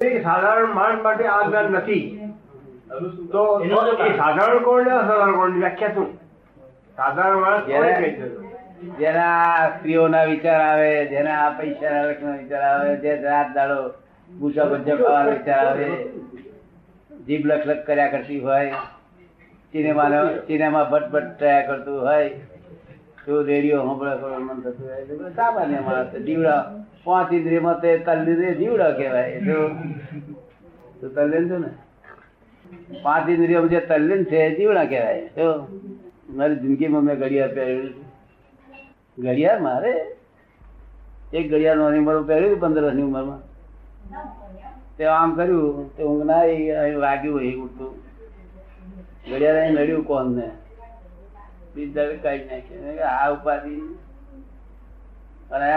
સાધારણ માણસ માટે આ જ્ઞાન નથી. તો સાધારણ કોણ ને અસાધારણ કોણ વ્યાખ્યા શું? સાધારણ માણસ જેના સ્ત્રીઓના વિચાર આવે જેના આ પૈસા વિચાર આવે જે રાત દાડો ભૂસા ગુસ્સા ખાવાનો વિચાર આવે જીભ લખ લખ કર્યા કરતી હોય સિનેમા સિનેમા ભટ ભટ થયા કરતું હોય તો રેડિયો સાંભળવા કરવાનું મન થતું હોય તો છે. પાંચ ઇન્દ્રિયમાં તે તલ્લી દીવડા કહેવાય. તો તલ્લીન છું ને? પાંચ ઇન્દ્રિયો જે તલ્લીન છે એ દીવડા કહેવાય. જો મારી જિંદગીમાં મેં ઘડિયાળ પહેર્યું ઘડિયાળ મારે? એક ઘડિયાળ નાની ઉંમર પહેર્યું પંદર વર્ષની ઉંમરમાં. તે આમ કર્યું, તે ઊંઘ ના વાગ્યું એ ઉઠતું. ઘડિયાળ અહીં નડ્યું કોણ ને બીજા કાઢી નાખે. આ ઉપાધિ. અને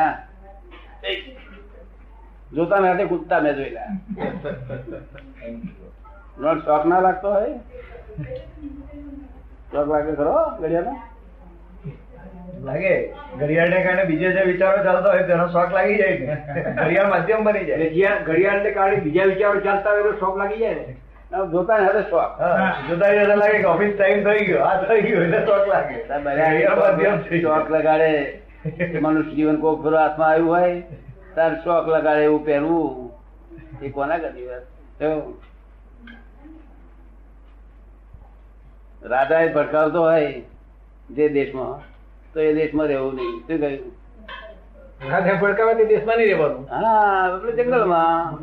જોતા નાતે કૂદતા મેં જોયેલા. નોટ શોખ ના લાગતો હોય? શોખ લાગે ખરો ઘડિયાળનો? લાગે. ઘડિયાળને કારણે બીજા જે વિચારો ચાલતા હોય તેનો શોખ લાગી જાય ને. ઘડિયાળ માધ્યમ બની જાય. જ્યાં ઘડિયાળને કારણે બીજા વિચારો ચાલતા હોય તો શોખ લાગી જાય ને. જોતા ને શોખ. હા, જોતા લાગે કે ઓફિસ ટાઈમ થઈ ગયો. આ થઈ ગયો એટલે શોખ લાગે. તાર ઘડિયાળ માધ્યમ થઈ શોખ લગાડે. મનુષ્ય જીવન ફરો હાથમાં આવ્યું હોય તાર શોખ લગાડે એવું પહેરવું. એ કોના કરી રાજા એ ભડકાવતો હોય જે દેશમાં તો એ દેશમાં રહેવું નહીં. શું કહ્યું? રાધે ભડકાવાથી દેશમાં નહીં રહેવાનું. હા આપણે જંગલમાં.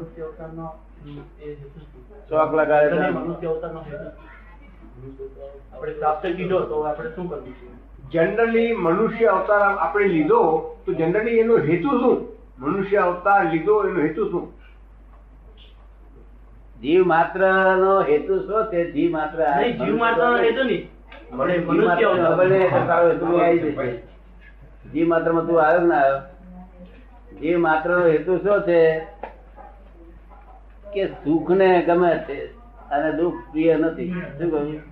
શોખ લગાડે આપણે પ્રાપ્ત કીધો તો આપણે શું કરવું જનરલી મનુષ્ય અવતાર આપણે લીધો તો જનરલી એનો હેતુ શું? મનુષ્ય અવતાર લીધો એનો હેતુ શું? જીવ માત્ર નો હેતુ શું તે જીવ માત્ર આ નહીં જીવ માત્ર હેતુ નહીં. નહીં તારો હેતુ જશે જીવ માત્રમાં તું આવ્યો ના આવ્યો? જીવ માત્ર હેતુ શું છે? કે સુખ ને ગમે છે અને દુઃખ પ્રિય નથી. શું કહ્યું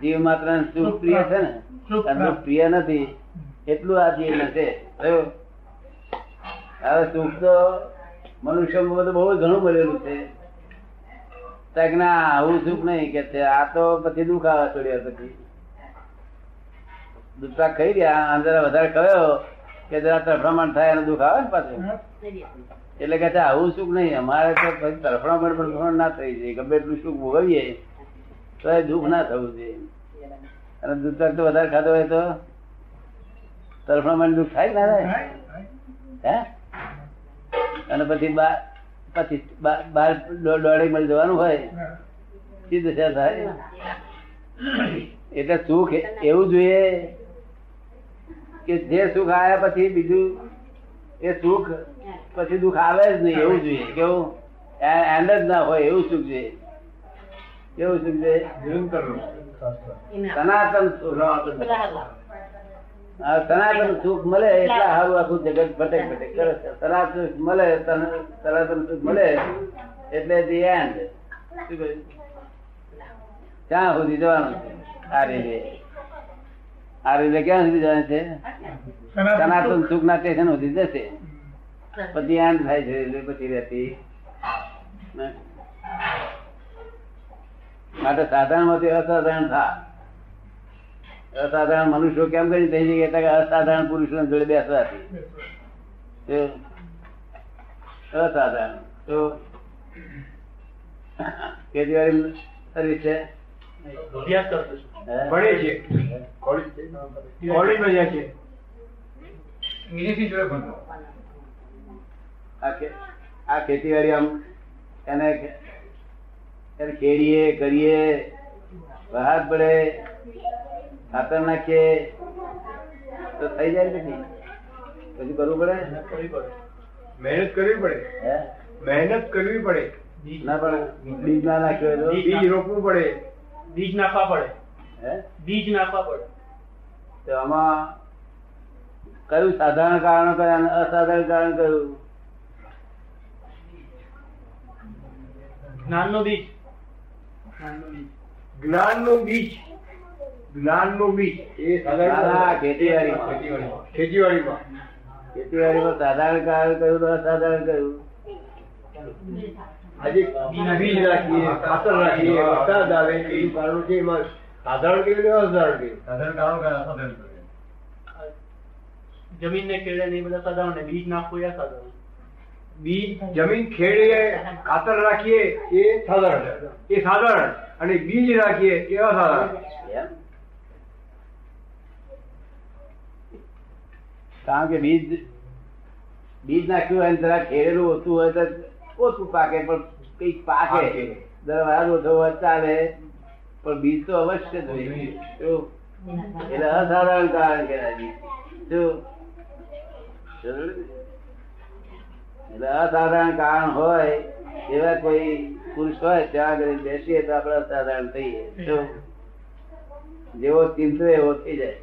જીવ માત્ર સુખ પ્રિય છે ને? દુઃખ પ્રિય નથી એટલું આ જીવ ને છે હવે સુખ તો મનુષ્ય બધું બહુ ઘણું મળેલું છે. ના આવું સુખ નહીં કે છે. આ તો પછી દુઃખ આવે છોડ્યા પછી. દુઃખ ખાઈ ગયા અંદર વધારે કયો કે જરા તરફડામણ થાય અને દુઃખ આવે ને પાછું? એટલે કે આવું સુખ નહીં. અમારે તો પછી તરફડામણ પણ ના થઈ જાય. ગમે એટલું સુખ ભોગવીએ તો એ દુઃખ ના થવું જોઈએ. અને દૂધ તો વધારે ખાધો હોય તો તરફડામણ દુઃખ થાય ના થાય? હે? અને પછી બાર પછી બાર દોઢેક માઇલ જવાનું હોય સીધું થાય? એટલે સુખ એવું જોઈએ કે જે સુખ આવ્યા પછી બીજું એ સુખ પછી દુઃખ આવે જ નહીં એવું જોઈએ. કેવું? એન્ડ જ ના હોય એવું સુખ જોઈએ. કેવું સુખ જોઈએ? સનાતન સુખ. સનાતન સુખ મળે એટલે સારું આખું જગત ભટક ભટક. કરે છે સનાતન સુખ મળે સનાતન સુખ મળે એટલે ધી એન્ડ શું કહ્યું? ક્યાં સુધી જવાનું છે? આ રેલવે આ રેલવે ક્યાં સુધી જવાનું છે? સનાતન સુખ. ના સ્ટેશન સુધી જશે. પછી એન્ડ થાય છે રેલવે પછી રહેતી. માટે સાધારણમાંથી અસાધારણ થા. અસાધારણ મનુષ્યો કેમ કરી થઈ એટલે કે અસાધારણ પુરુષો જોડે બેસવાથી. તે અસાધારણ. તો ખેતીવાડી સર્વિસ છે? અભ્યાસ કરતો છું. ભણે છે. કોલેજમાં જાય છે. વિદેશી જોડે ભણતો. આ ખેતીવાડી આમ એને એને ખેડીએ કરીએ બહાર પડે ખાતર નાખીએ તો થઈ જાય નથી નહીં પછી કરવું પડે? મહેનત કરવી પડે. હે? મહેનત કરવી પડે. બીજ ના પડે. બીજ ના નાખ્યો બીજ રોપવું પડે. બીજ નાખવા પડે. હે? બીજ નાખવા પડે. તો આમાં કયું સાધારણ કારણ કયું અસાધારણ કારણ કયું જ્ઞાનનો બીજ. જ્ઞાનનો બીજ. જ્ઞાનનું બીજ. એ ના, ખેતીવાડી ખેતીવાડીમાં. ખેતીવાડીમાં. ખેતીવાડીમાં. સાધારણ કારણ કયું તો અસાધારણ કયું આજે બીજ રાખીએ ખાતર રાખીએ વરસાદ આવે એ કારણ છે એમાં સાધારણ કેવી અસાધારણ કેવી સાધારણ કારણ જમીન ને કેળે ને બધા સાધારણ ને બીજ નાખવું એ અસાધારણ. બીજ જમીન ખેડીએ ખાતર રાખીએ એ સાધારણ. એ સાધારણ. અને બીજ રાખીએ એ અસાધારણ. કારણ કે બીજ બીજ નાખ્યું હોય ને જરા ખેડેલું ઓછું હોય તો ઓછું પાકે પણ કંઈક પાકે. દરવાજો તો ચાલે પણ બીજ તો અવશ્ય જોઈએ. એટલે અસાધારણ કારણ કહેવાય એટલે અસાધારણ કારણ હોય એવા કોઈ પુરુષ હોય ત્યાં આગળ બેસીએ તો આપણે અસાધારણ થઈએ? જેવો ચિંતો એવો થઈ જાય.